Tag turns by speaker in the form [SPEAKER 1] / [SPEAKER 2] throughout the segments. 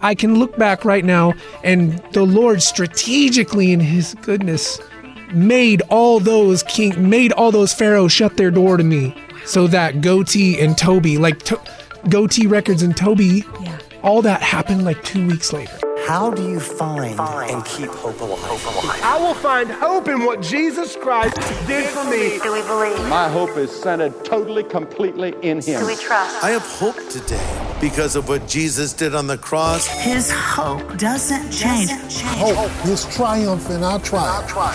[SPEAKER 1] I can look back right now and the Lord strategically in his goodness made all those king made all those pharaohs shut their door to me so that Gotee and toby like to, Gotee records and toby
[SPEAKER 2] Yeah.
[SPEAKER 1] all that happened like two weeks later
[SPEAKER 3] How do you find and keep hope alive?
[SPEAKER 4] I will find hope in what Jesus Christ did for me.
[SPEAKER 5] Do we believe?
[SPEAKER 6] My hope is centered totally, completely in Him.
[SPEAKER 5] Do we trust?
[SPEAKER 7] I have hope today because of what Jesus did on the cross.
[SPEAKER 2] His hope doesn't change.
[SPEAKER 8] Hope is triumphant. I'll try.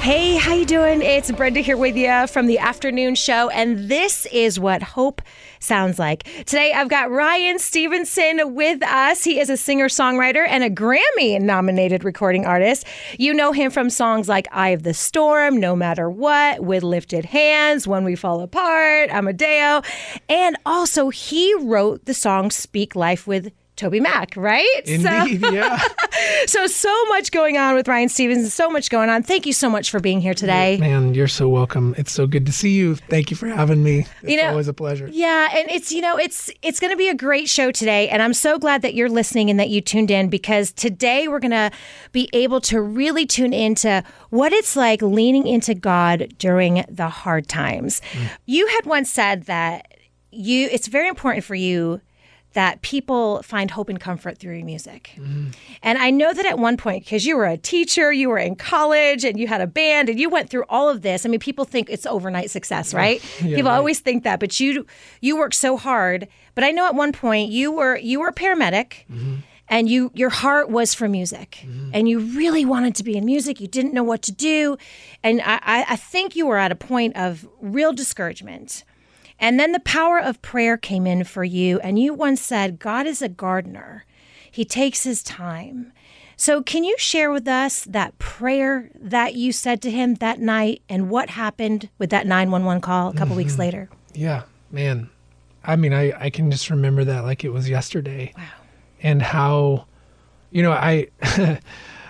[SPEAKER 9] Hey, how you doing? It's Brenda here with you from the afternoon show, and this is what hope sounds like. Today, I've got Ryan Stevenson with us. He is a singer-songwriter and a Grammy-nominated recording artist. You know him from songs like "Eye of the Storm," "No Matter What," "With Lifted Hands," "When We Fall Apart," "Amadeo," and also he wrote the song "Speak Life" with Toby Mac, right? So-
[SPEAKER 1] indeed yeah
[SPEAKER 9] so so much going on with Ryan Stevenson, so much going on. Thank you so much for being here today.
[SPEAKER 1] man you're so welcome it's so good to see you thank you for having me it's
[SPEAKER 9] You know-
[SPEAKER 1] always a pleasure
[SPEAKER 9] Yeah, and it's you know it's it's going to be a great show today, and I'm so glad that you're listening and that you tuned in because today we're going to be able to really tune into what it's like leaning into God during the hard times. Mm. You had once said that you it's very important for you that people find hope and comfort through your music. Mm-hmm. And I know that at one point, because you were a teacher, you were in college, and you had a band, and you went through all of this. I mean, people think it's overnight success, right? people
[SPEAKER 1] right.
[SPEAKER 9] always think that, but you you worked so hard. But I know at one point you were you were a paramedic. Mm-hmm. And you, your heart was for music, mm-hmm. and you really wanted to be in music. You didn't know what to do, and I, I, I think you were at a point of real discouragement. And then the power of prayer came in for you. And you once said, God is a gardener, He takes His time. So, can you share with us that prayer that you said to Him that night and what happened with that 911 call a couple weeks mm-hmm. later?
[SPEAKER 1] Yeah, man. I mean, I, I can just remember that like it was yesterday. Wow. And how, you know, I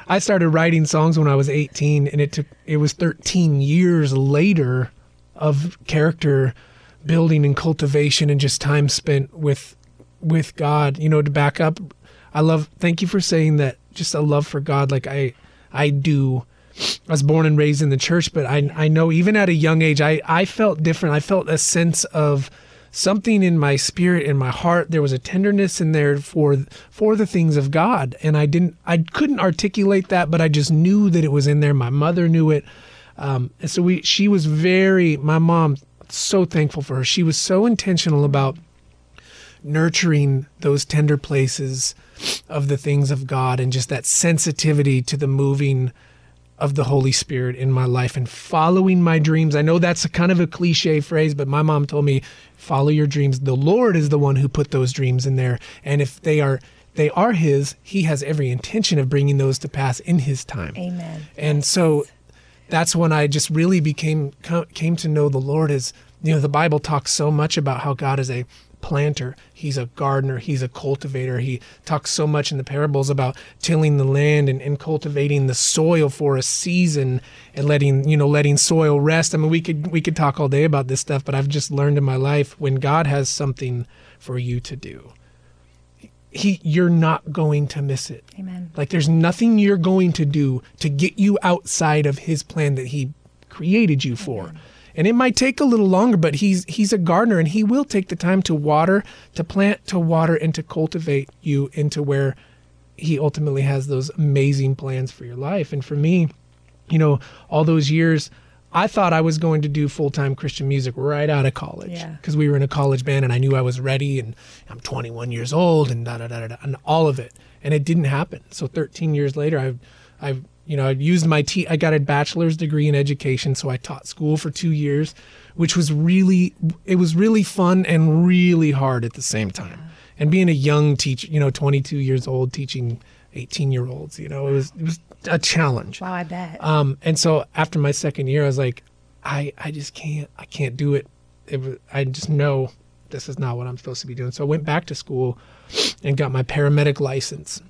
[SPEAKER 1] I started writing songs when I was 18 and it took it was 13 years later of character building and cultivation and just time spent with with God, you know, to back up. I love thank you for saying that just a love for God. Like I I do. I was born and raised in the church, but I I know even at a young age I I felt different. I felt a sense of something in my spirit in my heart. There was a tenderness in there for for the things of God. And I didn't I couldn't articulate that but I just knew that it was in there. My mother knew it. Um, and so we she was very my mom so thankful for her she was so intentional about nurturing those tender places of the things of God and just that sensitivity to the moving of the Holy Spirit in my life and following my dreams. I know that's a kind of a cliche phrase, but my mom told me, follow your dreams. The Lord is the one who put those dreams in there. And if they are they are his, he has every intention of bringing those to pass in his time.
[SPEAKER 9] Amen.
[SPEAKER 1] And so that's when I just really became came to know the Lord as you know the Bible talks so much about how God is a planter, he's a gardener, he's a cultivator. He talks so much in the parables about tilling the land and, and cultivating the soil for a season and letting, you know, letting soil rest. I mean we could we could talk all day about this stuff, but I've just learned in my life when God has something for you to do, he you're not going to miss it.
[SPEAKER 9] Amen.
[SPEAKER 1] Like there's nothing you're going to do to get you outside of his plan that he created you for. And it might take a little longer, but he's he's a gardener and he will take the time to water, to plant, to water and to cultivate you into where he ultimately has those amazing plans for your life. And for me, you know, all those years I thought I was going to do full-time Christian music right out of college
[SPEAKER 9] Yeah.
[SPEAKER 1] because we were in a college band and I knew I was ready and I'm 21 years old and da da da da, da and all of it. And it didn't happen. So 13 years later, I've I've you know I used my t I got a bachelor's degree in education, so I taught school for two years, which was really it was really fun and really hard at the same time. And being a young teacher, you know, 22 years old teaching 18 year olds, you know, it was it was a challenge.
[SPEAKER 9] Wow, I bet.
[SPEAKER 1] Um, and so after my second year, I was like, I, I just can't, I can't do it. it was, I just know this is not what I'm supposed to be doing. So I went back to school and got my paramedic license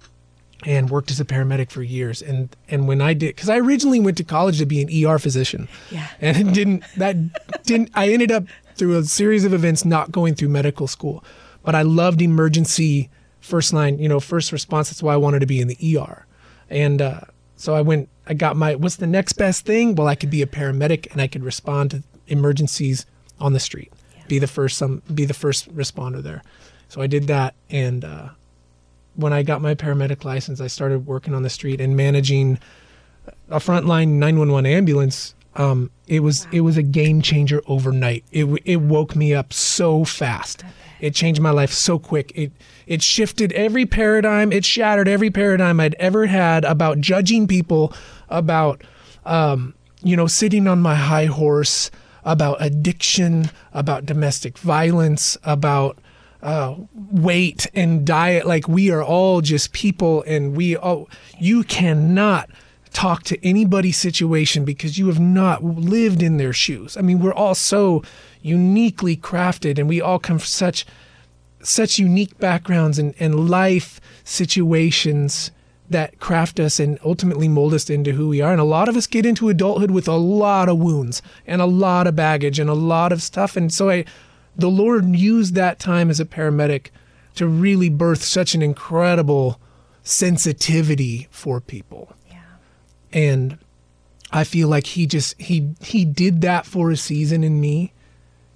[SPEAKER 1] and worked as a paramedic for years. And, and when I did, cause I originally went to college to be an ER physician
[SPEAKER 9] Yeah.
[SPEAKER 1] and it didn't, that didn't, I ended up through a series of events not going through medical school, but I loved emergency first line, you know, first response. That's why I wanted to be in the ER. And uh, so I went, I got my, what's the next best thing? Well, I could be a paramedic and I could respond to emergencies on the street, be the first, some, be the first responder there. So I did that. And uh, when I got my paramedic license, I started working on the street and managing a frontline 911 ambulance. Um, it was it was a game changer overnight. It it woke me up so fast. It changed my life so quick. It it shifted every paradigm. It shattered every paradigm I'd ever had about judging people, about um, you know sitting on my high horse, about addiction, about domestic violence, about uh, weight and diet. Like we are all just people, and we all you cannot talk to anybody's situation because you have not lived in their shoes. I mean, we're all so uniquely crafted, and we all come from such such unique backgrounds and, and life situations that craft us and ultimately mold us into who we are. And a lot of us get into adulthood with a lot of wounds and a lot of baggage and a lot of stuff. And so I the Lord used that time as a paramedic to really birth such an incredible sensitivity for people. And I feel like he just he he did that for a season in me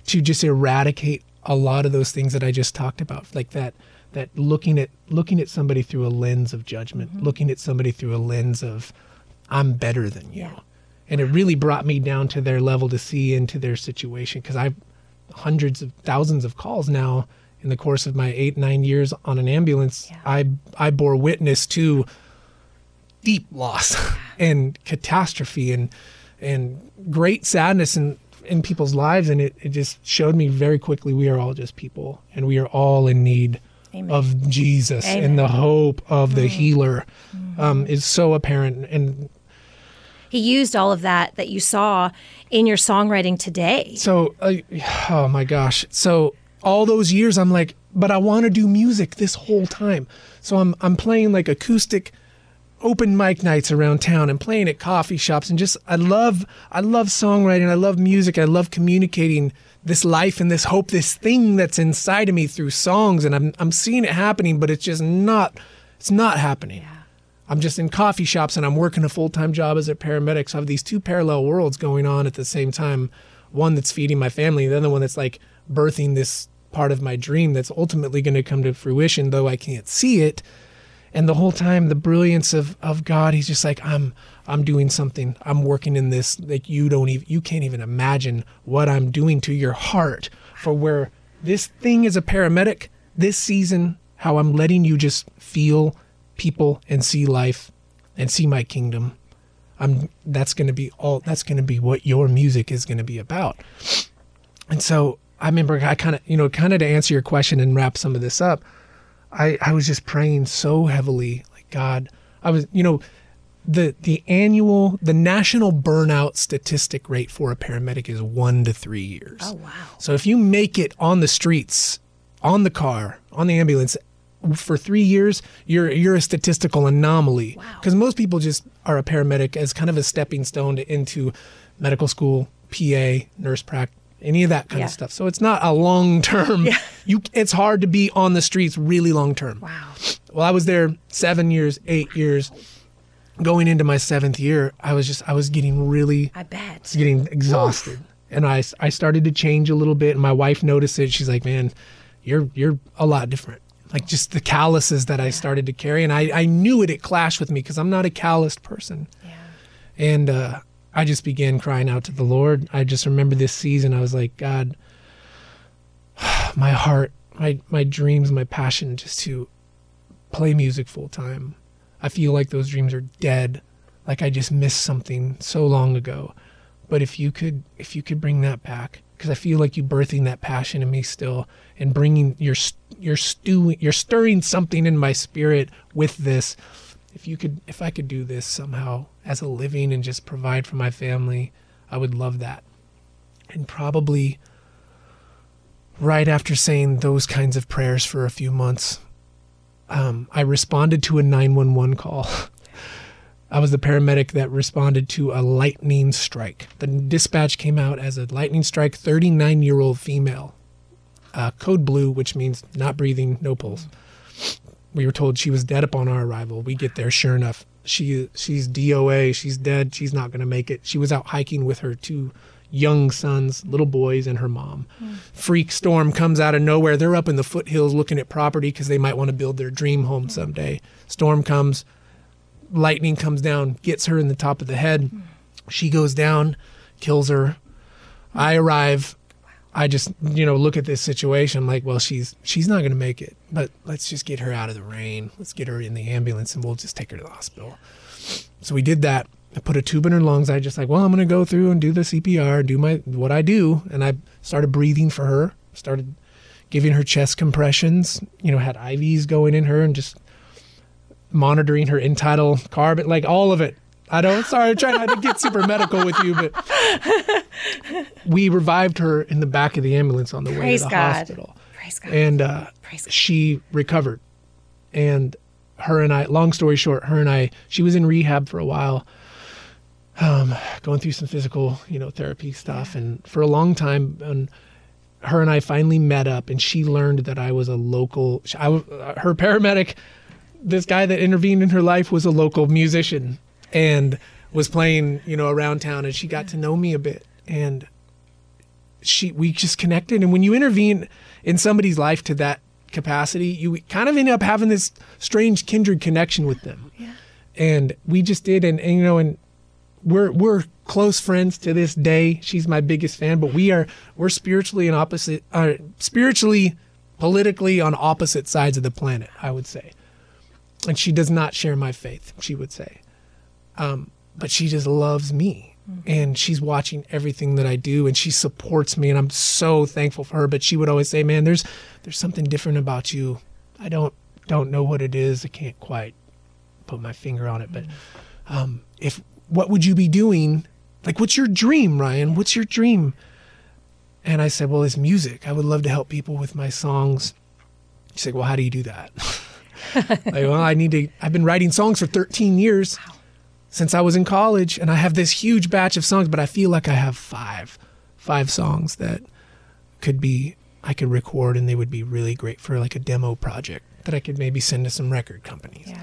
[SPEAKER 1] to just eradicate a lot of those things that I just talked about, like that that looking at looking at somebody through a lens of judgment, mm-hmm. looking at somebody through a lens of I'm better than you. Yeah. And it really brought me down to their level to see into their situation because I've hundreds of thousands of calls now in the course of my eight nine years on an ambulance. Yeah. I I bore witness to deep loss and catastrophe and and great sadness in in people's lives and it, it just showed me very quickly we are all just people and we are all in need Amen. of Jesus Amen. and the hope of the healer mm. um, is so apparent and
[SPEAKER 9] he used all of that that you saw in your songwriting today.
[SPEAKER 1] So, uh, oh my gosh. So, all those years, I'm like, but I want to do music this whole time. So, I'm, I'm playing like acoustic open mic nights around town and playing at coffee shops and just I love I love songwriting, I love music, I love communicating this life and this hope, this thing that's inside of me through songs and I'm I'm seeing it happening, but it's just not it's not happening. Yeah. I'm just in coffee shops and I'm working a full time job as a paramedic. So I have these two parallel worlds going on at the same time. One that's feeding my family, the other one that's like birthing this part of my dream that's ultimately going to come to fruition, though I can't see it. And the whole time, the brilliance of, of God, He's just like, I'm I'm doing something. I'm working in this that you don't even you can't even imagine what I'm doing to your heart for where this thing is a paramedic this season, how I'm letting you just feel people and see life and see my kingdom. I'm that's going to be all that's going to be what your music is going to be about. And so I remember I kind of, you know, kind of to answer your question and wrap some of this up, I I was just praying so heavily like God, I was, you know, the the annual the national burnout statistic rate for a paramedic is 1 to 3 years.
[SPEAKER 9] Oh wow.
[SPEAKER 1] So if you make it on the streets, on the car, on the ambulance for three years, you're you're a statistical anomaly. Because wow. most people just are a paramedic as kind of a stepping stone to, into medical school, PA, nurse practice, any of that kind yeah. of stuff. So it's not a long term. Yeah. You, it's hard to be on the streets really long term.
[SPEAKER 9] Wow.
[SPEAKER 1] Well, I was there seven years, eight years. Going into my seventh year, I was just I was getting really.
[SPEAKER 9] I bet.
[SPEAKER 1] Getting exhausted, Oof. and I I started to change a little bit. And my wife noticed it. She's like, "Man, you're you're a lot different." like just the calluses that I started to carry. And I, I knew it, it clashed with me because I'm not a calloused person. Yeah. And uh, I just began crying out to the Lord. I just remember this season, I was like, God, my heart, my, my dreams, my passion just to play music full time. I feel like those dreams are dead. Like I just missed something so long ago. But if you could, if you could bring that back, because I feel like you birthing that passion in me still and bringing your you're stewing you're stirring something in my spirit with this if you could if I could do this somehow as a living and just provide for my family I would love that and probably right after saying those kinds of prayers for a few months um, I responded to a 911 call I was the paramedic that responded to a lightning strike. The dispatch came out as a lightning strike, 39 year old female, uh, code blue, which means not breathing, no pulse. we were told she was dead upon our arrival. We get there, sure enough, she she's DOA. She's dead. She's not going to make it. She was out hiking with her two young sons, little boys, and her mom. Hmm. Freak storm comes out of nowhere. They're up in the foothills looking at property because they might want to build their dream home someday. Storm comes, lightning comes down, gets her in the top of the head. Hmm. She goes down, kills her. I arrive. I just, you know, look at this situation. Like, well, she's she's not going to make it, but let's just get her out of the rain. Let's get her in the ambulance, and we'll just take her to the hospital. So we did that. I put a tube in her lungs. I just like, well, I'm going to go through and do the CPR, do my what I do, and I started breathing for her. Started giving her chest compressions. You know, had IVs going in her, and just monitoring her end-tidal carbon, like all of it. I don't. Sorry, I'm trying not to get super medical with you, but we revived her in the back of the ambulance on the way to the
[SPEAKER 9] God.
[SPEAKER 1] hospital,
[SPEAKER 9] Praise God.
[SPEAKER 1] and uh,
[SPEAKER 9] Praise God.
[SPEAKER 1] she recovered. And her and I, long story short, her and I, she was in rehab for a while, um, going through some physical, you know, therapy stuff, and for a long time, and her and I finally met up, and she learned that I was a local. I, uh, her paramedic, this guy that intervened in her life, was a local musician, and was playing, you know, around town, and she got to know me a bit, and she we just connected and when you intervene in somebody's life to that capacity you kind of end up having this strange kindred connection with them. Yeah. and we just did and, and you know and we're we're close friends to this day. She's my biggest fan but we are we're spiritually and opposite uh, spiritually politically on opposite sides of the planet i would say. And she does not share my faith she would say um, but she just loves me. And she's watching everything that I do and she supports me and I'm so thankful for her. But she would always say man there's there's something different about you. I don't don't know what it is. I can't quite put my finger on it but um, if what would you be doing? Like what's your dream Ryan? What's your dream? And I said well it's music. I would love to help people with my songs. She's like well how do you do that? Like well I need to I've been writing songs for 13 years since I was in college, and I have this huge batch of songs, but I feel like I have five, five songs that could be I could record, and they would be really great for like a demo project that I could maybe send to some record companies.
[SPEAKER 9] Yeah.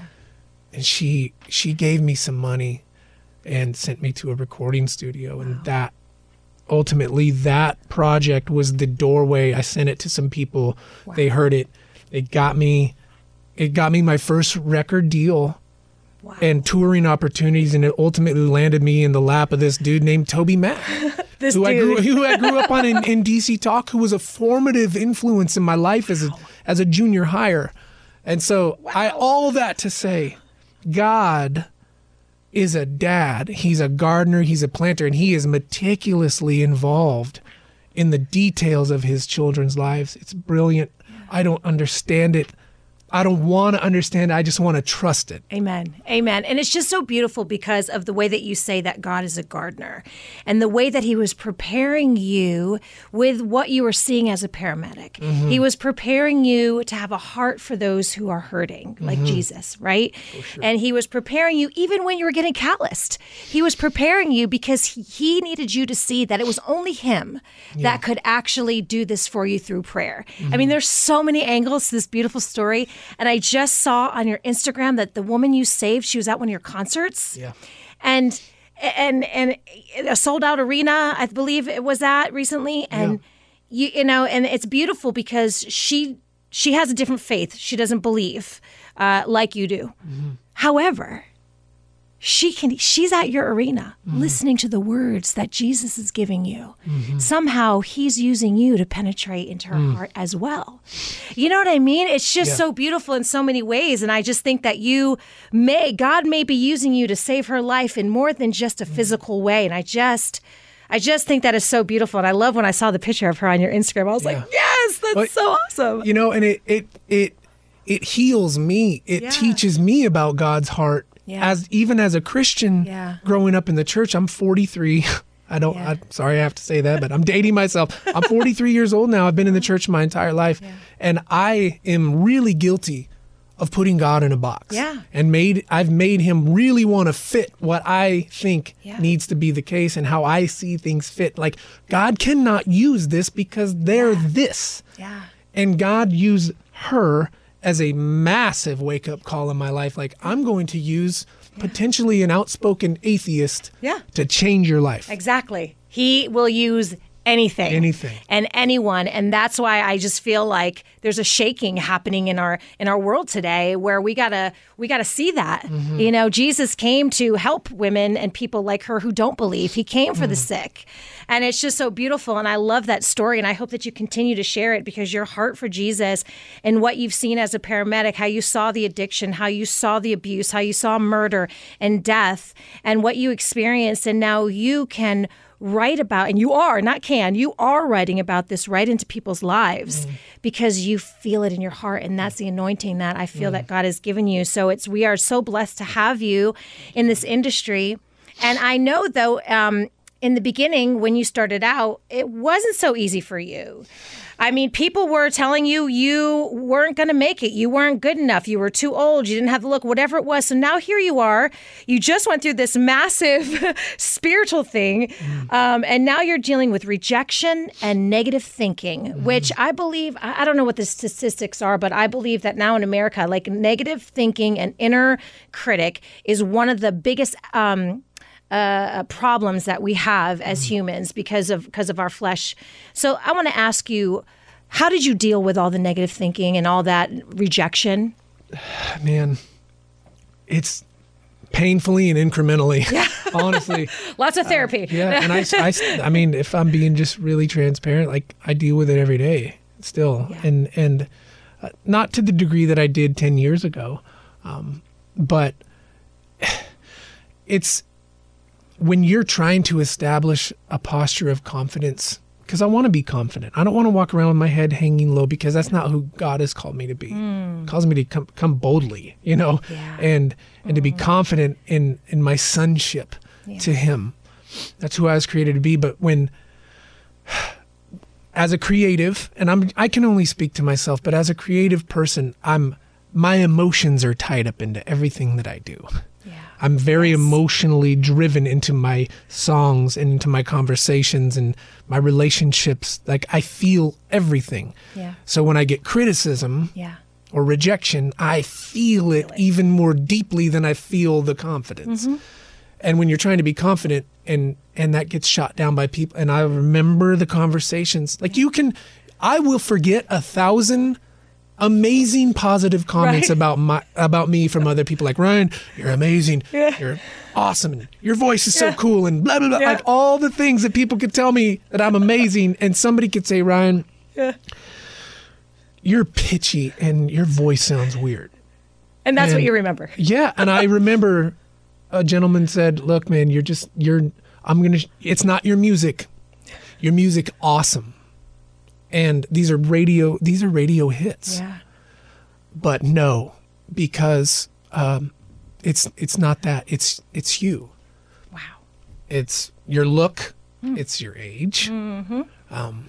[SPEAKER 1] And she she gave me some money, and sent me to a recording studio, and that ultimately that project was the doorway. I sent it to some people. wow. They heard it. It got me. It got me my first record deal and touring opportunities, and it ultimately landed me in the lap of this dude named Toby Mac,
[SPEAKER 9] This
[SPEAKER 1] who I grew who I grew up on in, in DC Talk, who was a formative influence in my life as a as a junior hire, and so I all that to say, God is a dad. He's a gardener. He's a planter, and he is meticulously involved in the details of his children's lives. It's brilliant. I don't understand it. I don't want to understand. I just want to trust it.
[SPEAKER 9] Amen. Amen. And it's just so beautiful because of the way that you say that God is a gardener and the way that He was preparing you with what you were seeing as a paramedic. He mm-hmm. was preparing you to have a heart for those who are hurting, like mm-hmm. Jesus, right? And He was preparing you even when you were getting calloused. He was preparing you because He, he needed you to see that it was only Him that could actually do this for you through prayer. I mean, mm-hmm. there's so many angles to this beautiful story. And I just saw on your Instagram that the woman you saved, she was at one of your concerts.
[SPEAKER 1] Yeah.
[SPEAKER 9] And and and a sold out arena, I believe it was at recently. And you you know, and it's beautiful because she she has a different faith. She doesn't believe uh, like you do. However, she can she's at your arena mm-hmm. listening to the words that Jesus is giving you. Mm-hmm. Somehow he's using you to penetrate into her mm. heart as well. You know what I mean? It's just
[SPEAKER 1] Yeah.
[SPEAKER 9] so beautiful in so many ways and I just think that you may God may be using you to save her life in more than just a mm-hmm. physical way and I just I just think that is so beautiful and I love when I saw the picture of her on your Instagram. I was like, "Yes, that's so awesome."
[SPEAKER 1] You know, and it it it it heals me. It
[SPEAKER 9] Yeah.
[SPEAKER 1] teaches me about God's heart.
[SPEAKER 9] Yeah.
[SPEAKER 1] As even as a Christian
[SPEAKER 9] Yeah.
[SPEAKER 1] growing up in the church, I'm 43. I don't.
[SPEAKER 9] Yeah.
[SPEAKER 1] I'm sorry I have to say that, but I'm dating myself. I'm 43 years old now. I've been in the uh-huh. church my entire life, and I am really guilty of putting God in a box.
[SPEAKER 9] Yeah.
[SPEAKER 1] And made I've made him really want to fit what I think
[SPEAKER 9] Yeah.
[SPEAKER 1] needs to be the case and how I see things fit. Like God cannot use this because they're this
[SPEAKER 9] Yeah.
[SPEAKER 1] and God used her as a massive wake up call in my life. Like, I'm going to use potentially an outspoken atheist
[SPEAKER 9] Yeah.
[SPEAKER 1] to change your life.
[SPEAKER 9] Exactly. He will use anything.
[SPEAKER 1] Anything.
[SPEAKER 9] And anyone. And that's why I just feel like there's a shaking happening in our in our world today where we gotta we gotta see that.
[SPEAKER 1] Mm-hmm.
[SPEAKER 9] You know, Jesus came to help women and people like her who don't believe. He came for the
[SPEAKER 1] Mm.
[SPEAKER 9] sick. And it's just so beautiful. And I love that story. And I hope that you continue to share it because your heart for Jesus and what you've seen as a paramedic, how you saw the addiction, how you saw the abuse, how you saw murder and death, and what you experienced. And now you can write about, and you are, not can, you are writing about this right into people's lives because you feel it in your heart. And that's the anointing that I feel that God has given you. So it's, we are so blessed to have you in this industry. And I know though, um, in the beginning, when you started out, it wasn't so easy for you. I mean, people were telling you you weren't going to make it. You weren't good enough. You were too old. You didn't have the look, whatever it was. So now here you are. You just went through this massive spiritual thing. Um, and now you're dealing with rejection and negative thinking, which I believe, I I don't know what the statistics are, but I believe that now in America, like negative thinking and inner critic is one of the biggest. Um, uh, problems that we have as humans because of because of our flesh. So I want to ask you, how did you deal with all the negative thinking and all that rejection?
[SPEAKER 1] Man, it's painfully and incrementally, honestly.
[SPEAKER 9] Lots of therapy.
[SPEAKER 1] Yeah, and I, I, I mean, if I'm being just really transparent, like I deal with it every day still, and and uh, not to the degree that I did ten years ago, um, but it's when you're trying to establish a posture of confidence. Because I want to be confident. I don't want to walk around with my head hanging low because that's not who God has called me to be. He calls me to come, come boldly, you know, and and to be mm. confident in in my sonship to Him. That's who I was created to be. But when, as a creative, and I'm I can only speak to myself, but as a creative person, I'm my emotions are tied up into everything that I do. I'm very emotionally driven into my songs and into my conversations and my relationships. Like I feel everything.
[SPEAKER 9] Yeah.
[SPEAKER 1] So when I get criticism
[SPEAKER 9] Yeah.
[SPEAKER 1] or rejection, I feel it even more deeply than I feel the confidence. Mm-hmm. And when you're trying to be confident and and that gets shot down by people and I remember the conversations. Like you can I will forget a thousand amazing positive comments
[SPEAKER 9] Right.
[SPEAKER 1] about my about me from other people like Ryan, you're amazing. You're awesome your voice is so cool and blah blah blah.
[SPEAKER 9] Yeah.
[SPEAKER 1] Like all the things that people could tell me that I'm amazing and somebody could say, Ryan, yeah. you're pitchy and your voice sounds weird.
[SPEAKER 9] And that's what you remember.
[SPEAKER 1] Yeah, and I remember a gentleman said, "Look, man, you're just you're I'm to it's not your music. Your music awesome. And these are radio these are radio hits.
[SPEAKER 9] Yeah.
[SPEAKER 1] But no, because um it's it's not that. It's it's you.
[SPEAKER 9] Wow.
[SPEAKER 1] It's your look, it's your age. Mm-hmm. Um,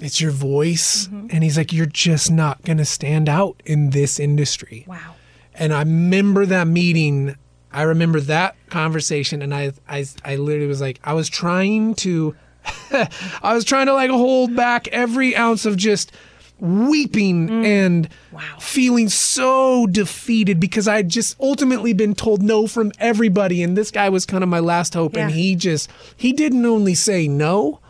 [SPEAKER 1] it's your voice and he's like you're just not going to stand out in this industry.
[SPEAKER 9] Wow.
[SPEAKER 1] And I remember that meeting. I remember that conversation, and I, I, I literally was like, I was trying to, I was trying to like hold back every ounce of just weeping mm. and feeling so defeated because I had just ultimately been told no from everybody, and this guy was kind of my last hope, and he just, he didn't only say no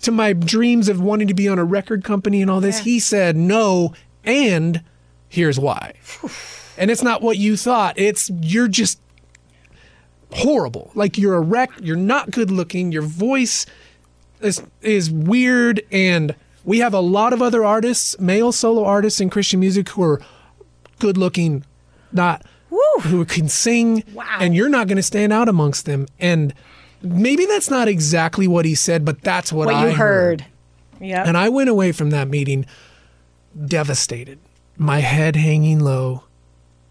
[SPEAKER 1] to my dreams of wanting to be on a record company and all this.
[SPEAKER 9] Yeah.
[SPEAKER 1] He said no, and here's why. and it's not what you thought. It's you're just horrible. Like you're a wreck. You're not good looking. Your voice is is weird, and we have a lot of other artists, male solo artists in Christian music, who are good looking, not who can sing.
[SPEAKER 9] Wow.
[SPEAKER 1] And you're not going to stand out amongst them. And maybe that's not exactly what he said, but that's what,
[SPEAKER 9] What
[SPEAKER 1] I
[SPEAKER 9] you heard. Yeah.
[SPEAKER 1] and I went away from that meeting devastated, my head hanging low.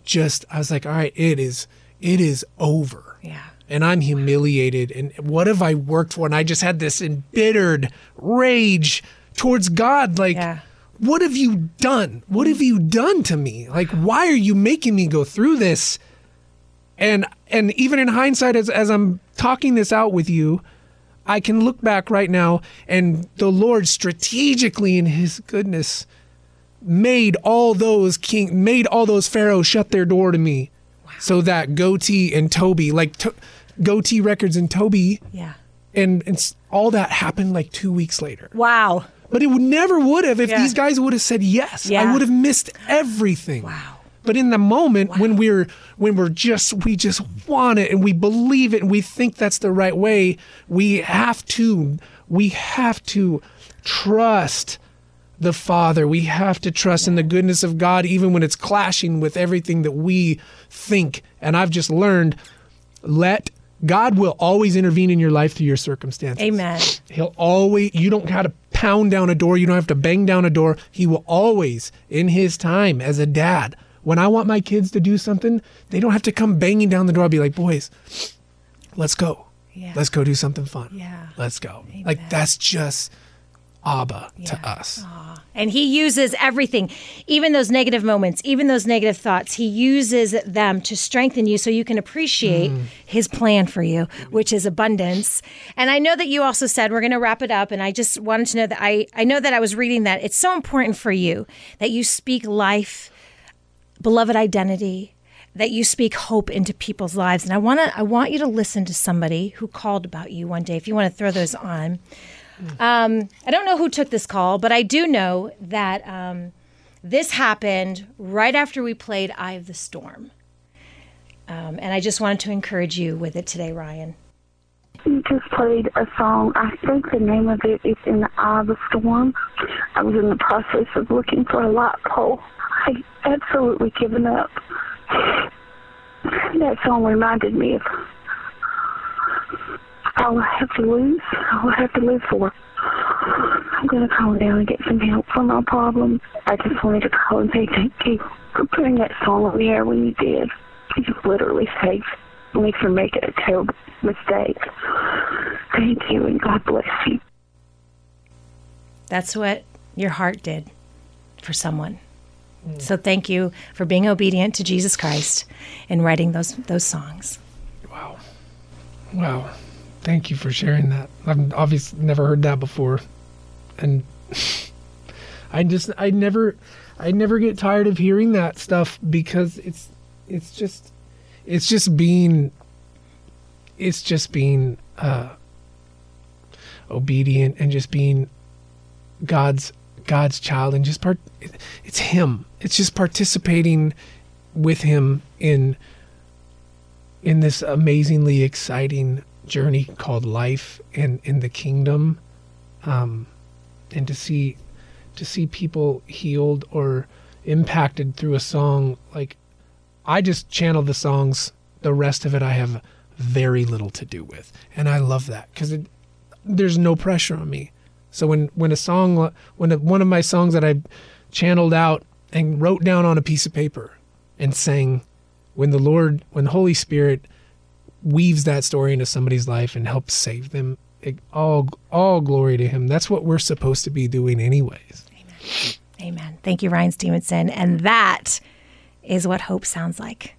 [SPEAKER 1] Just, I was like, all right, it is, it is over.
[SPEAKER 9] Yeah.
[SPEAKER 1] And I'm humiliated. And what have I worked for? And I just had this embittered rage towards God. Like,
[SPEAKER 9] Yeah.
[SPEAKER 1] what have you done? What have you done to me? Like, why are you making me go through this? And and even in hindsight, as as I'm talking this out with you, I can look back right now and the Lord strategically in his goodness made all those king made all those pharaohs shut their door to me so that Gotee and toby like to, Gotee records and toby
[SPEAKER 9] Yeah.
[SPEAKER 1] and, and all that happened like two weeks later
[SPEAKER 9] Wow.
[SPEAKER 1] but it would never would have if
[SPEAKER 9] Yeah.
[SPEAKER 1] these guys would have said yes
[SPEAKER 9] Yeah.
[SPEAKER 1] i would have missed everything
[SPEAKER 9] Wow.
[SPEAKER 1] but in the moment when we're when we're just we just want it and we believe it and we think that's the right way we have to we have to trust the Father. We have to trust in the goodness of God, even when it's clashing with everything that we think. And I've just learned let God will always intervene in your life through your circumstances.
[SPEAKER 9] Amen.
[SPEAKER 1] He'll always, you don't have to pound down a door. You don't have to bang down a door. He will always, in his time as a dad, when I want my kids to do something, they don't have to come banging down the door. I'll be like, boys, let's go.
[SPEAKER 9] Yeah.
[SPEAKER 1] Let's go do something fun.
[SPEAKER 9] Yeah.
[SPEAKER 1] Let's go. Like, that's just Abba to
[SPEAKER 9] Yeah.
[SPEAKER 1] us.
[SPEAKER 9] And he uses everything, even those negative moments, even those negative thoughts, he uses them to strengthen you so you can appreciate mm. his plan for you, which is abundance. And I know that you also said we're going to wrap it up. And I just wanted to know that I, I know that I was reading that it's so important for you that you speak life, beloved identity, that you speak hope into people's lives. And I want to I want you to listen to somebody who called about you one day. If you want to throw those on. Um, I don't know who took this call, but I do know that um, this happened right after we played Eye of the Storm. Um, and I just wanted to encourage you with it today, Ryan.
[SPEAKER 5] You just played a song. I think the name of it is In the Eye of the Storm. I was in the process of looking for a light pole. I absolutely given up. That song reminded me of all I have to lose, all I have to live for. I'm going to call down and get some help for my problem. I just wanted to call and say thank you for putting that song on the air when you did. You literally saved me from making a terrible mistake. Thank you and God bless you.
[SPEAKER 9] That's what your heart did for someone. Mm. So thank you for being obedient to Jesus Christ and writing those those songs.
[SPEAKER 1] Wow. Wow. Thank you for sharing that. I've obviously never heard that before. And I just I never I never get tired of hearing that stuff because it's it's just it's just being it's just being uh obedient and just being God's God's child and just part it's him. It's just participating with him in in this amazingly exciting journey called life and in the kingdom um and to see to see people healed or impacted through a song like I just channel the songs. The rest of it I have very little to do with and I love that it there's no pressure on me. So when when a song when a, one of my songs that I channeled out and wrote down on a piece of paper and sang when the Lord when the Holy Spirit weaves that story into somebody's life and helps save them it, all all glory to him that's what we're supposed to be doing anyways
[SPEAKER 9] Amen. Thank you, Ryan Stevenson. And that is what hope sounds like.